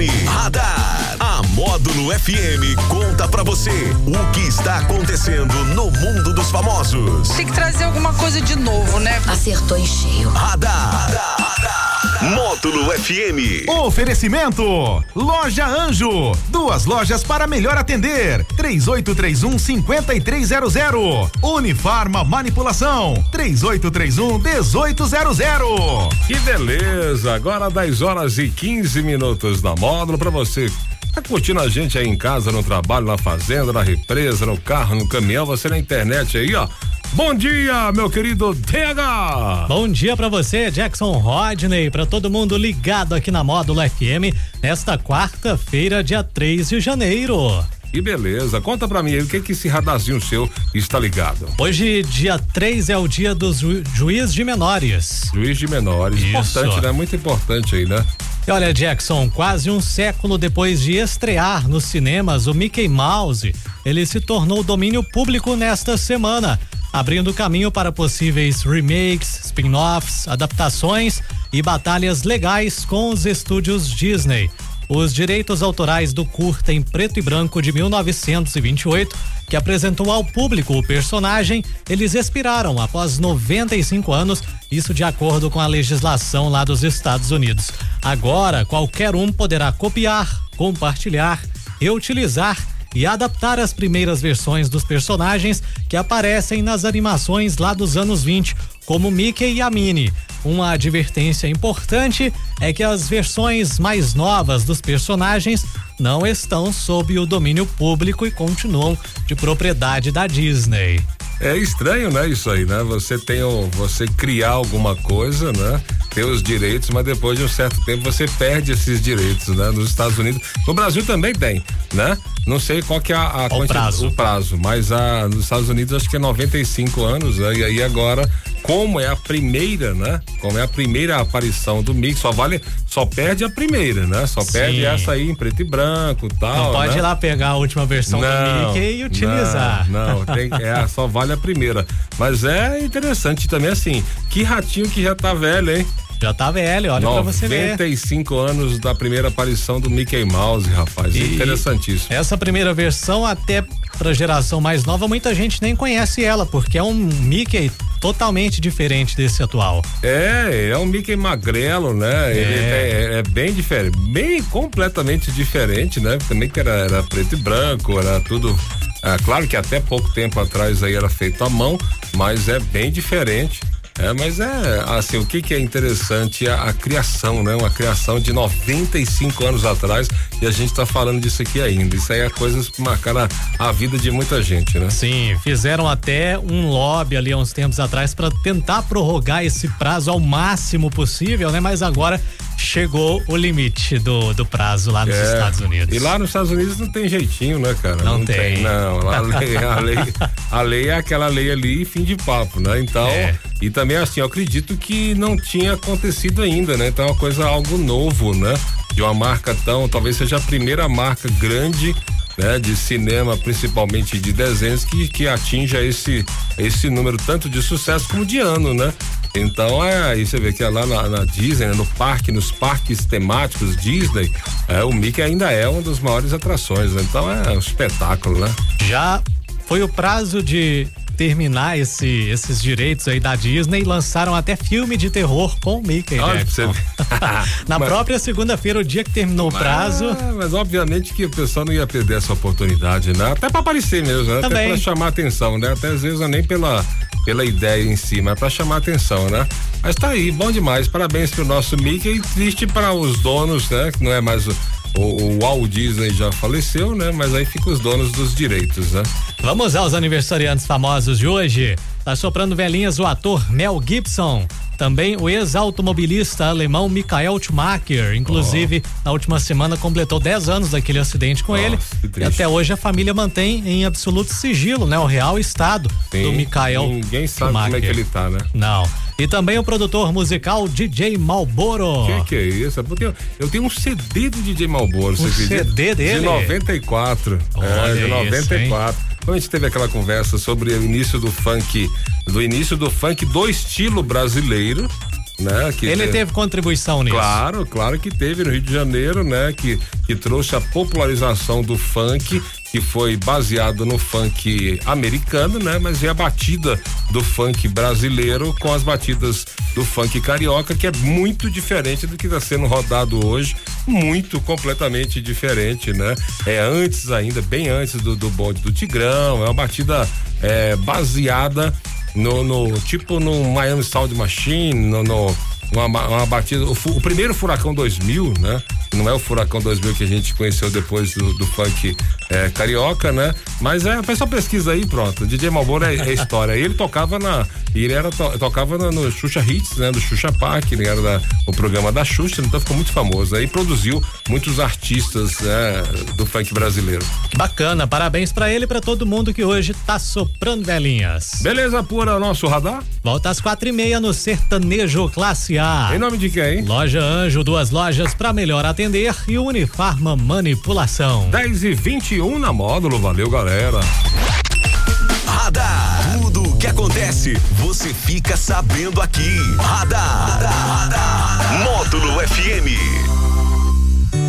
FM. Radar. A Módulo FM conta pra você o que está acontecendo no mundo dos famosos. Tem que trazer alguma coisa de novo, né? Acertou em cheio. Radar. Radar. FM. Oferecimento: Loja Anjo. Duas lojas para melhor atender. 3831 5300. Unifarma Manipulação. 3831 1800. Que beleza! Agora 10 horas e 15 minutos na módulo para você. Tá curtindo a gente aí em casa, no trabalho, na fazenda, na represa, no carro, no caminhão, você na internet aí, ó. Bom dia, meu querido TH! Bom dia para você, Jackson Rodney, para todo mundo ligado aqui na Módulo FM, nesta quarta-feira, dia 3 de janeiro. Que beleza. Conta pra mim aí o que que esse radarzinho seu está ligado. Hoje, dia 3 é o dia dos ju juiz de menores. Juiz de menores. Isso. Importante, né? Muito importante aí, né? E olha, Jackson, quase um século depois de estrear nos cinemas o Mickey Mouse, ele se tornou domínio público nesta semana, abrindo caminho para possíveis remakes, spin-offs, adaptações e batalhas legais com os estúdios Disney. Os direitos autorais do curta em preto e branco de 1928, que apresentou ao público o personagem, eles expiraram após 95 anos, isso de acordo com a legislação lá dos Estados Unidos. Agora, qualquer um poderá copiar, compartilhar, reutilizar e adaptar as primeiras versões dos personagens que aparecem nas animações lá dos anos 20, como Mickey e a Minnie. Uma advertência importante é que as versões mais novas dos personagens não estão sob o domínio público e continuam de propriedade da Disney. É estranho, né? Isso aí, né? Você tem o, você criar alguma coisa, né? Ter os direitos, mas depois de um certo tempo você perde esses direitos, né? Nos Estados Unidos, no Brasil também tem, né? Não sei qual que é a, a o prazo, o prazo, mas a, nos Estados Unidos acho que é 95 anos, né? E aí agora como é a primeira, né? Como é a primeira aparição do Mickey, só vale, só perde a primeira, né? Só Sim. perde essa aí em preto e branco, tal. Não pode né? ir lá pegar a última versão do Mickey e utilizar. Não, não tem, é, só vale a primeira. Mas é interessante também assim, que ratinho que já tá velho, hein? Já tá velho, olha pra você ver. 95 anos da primeira aparição do Mickey Mouse, rapaz. E Interessantíssimo. Essa primeira versão, até pra geração mais nova, muita gente nem conhece ela, porque é um Mickey totalmente diferente desse atual. É, é um Mickey magrelo, né? Ele é, é bem diferente, bem completamente diferente, né? Também que era, era preto e branco, era tudo. É, claro que até pouco tempo atrás aí era feito à mão, mas é bem diferente. É, mas é assim, o que que é interessante é a, criação, né? Uma criação de 95 anos atrás e a gente tá falando disso aqui ainda. Isso aí é coisas que marcaram a, a vida de muita gente, né? Sim, fizeram até um lobby ali há uns tempos atrás para tentar prorrogar esse prazo ao máximo possível, né? Mas agora chegou o limite do, do prazo lá nos É, Estados Unidos. E lá nos Estados Unidos não tem jeitinho, né, cara? Não tem. não, lá a lei, a lei, a lei é aquela lei ali, fim de papo, né? Então, É. e também assim, eu acredito que não tinha acontecido ainda, né? Então é uma coisa algo novo, né? De uma marca tão, talvez seja a primeira marca grande né, de cinema, principalmente de desenhos, que, que atinja esse, esse número tanto de sucesso como de ano, né? Então é aí você vê que é lá na, na Disney, né, no parque, nos parques temáticos Disney, é, o Mickey ainda é uma das maiores atrações, né? Então é um espetáculo, né? Já foi o prazo de terminar esse, esses direitos aí da Disney lançaram até filme de terror com o Mickey Olha pra você Jackson. ver. Na Mas- própria segunda-feira, o dia que terminou o prazo. Mas obviamente que o pessoal não ia perder essa oportunidade, né? Até pra aparecer mesmo, né? Até Também. pra chamar atenção, né? Até às vezes nem pela, pela ideia em si, mas pra chamar atenção, né? Mas tá aí, bom demais. Parabéns pro nosso Mickey e triste para os donos, né? Que não é mais o, o, o Walt Disney já faleceu, né? Mas aí ficam os donos dos direitos, né? Vamos aos aniversariantes famosos de hoje. Tá soprando velhinhas o ator Mel Gibson. Também o ex-automobilista alemão Michael Schumacher. Inclusive, na última semana completou 10 anos daquele acidente com Nossa, ele. E até hoje a família mantém em absoluto sigilo, né? O real estado do Sim, Michael Ninguém sabe como é Schumacher. que ele tá, né? Não. E também o produtor musical DJ Malboro. Que que é isso? Eu tenho, eu tenho um CD do DJ Malboro, você acredita? CD dele? De 94. Olha é, de isso, 94. Quando a gente teve aquela conversa sobre o início do funk, do início do funk do estilo brasileiro, né? Ele te- teve contribuição nisso. Claro, claro que teve no Rio de Janeiro, né? Que, que trouxe a popularização do funk, que foi baseado no funk americano, né? Mas é a batida do funk brasileiro com as batidas do funk carioca, que é muito diferente do que está sendo rodado hoje, muito completamente diferente, né? É antes ainda, bem antes do, do bonde do Tigrão, é uma batida é, baseada no, no tipo no Miami Sound Machine, no, no uma, uma batida. O, o primeiro Furacão 2000, né? Não é o Furacão 2000 que a gente conheceu depois do, do funk é, carioca, né? Mas é, faz só pesquisa aí, pronto. DJ Malboro é, é história. Ele tocava na. Ele era, to- tocava na- no Xuxa Hits, né? Do Xuxa Park, ele era da- o programa da Xuxa, então ficou muito famoso. Aí produziu muitos artistas né, do funk brasileiro. Que bacana, parabéns pra ele e pra todo mundo que hoje tá soprando velhinhas. Beleza, pura nosso radar? Volta às quatro e meia no Sertanejo Classe A. Em nome de quem? Loja Anjo, duas lojas pra melhor atender e Unifarma Manipulação. 10 e 21 na módulo, valeu galera. Radar. Que acontece, você fica sabendo aqui. Radar. Módulo FM.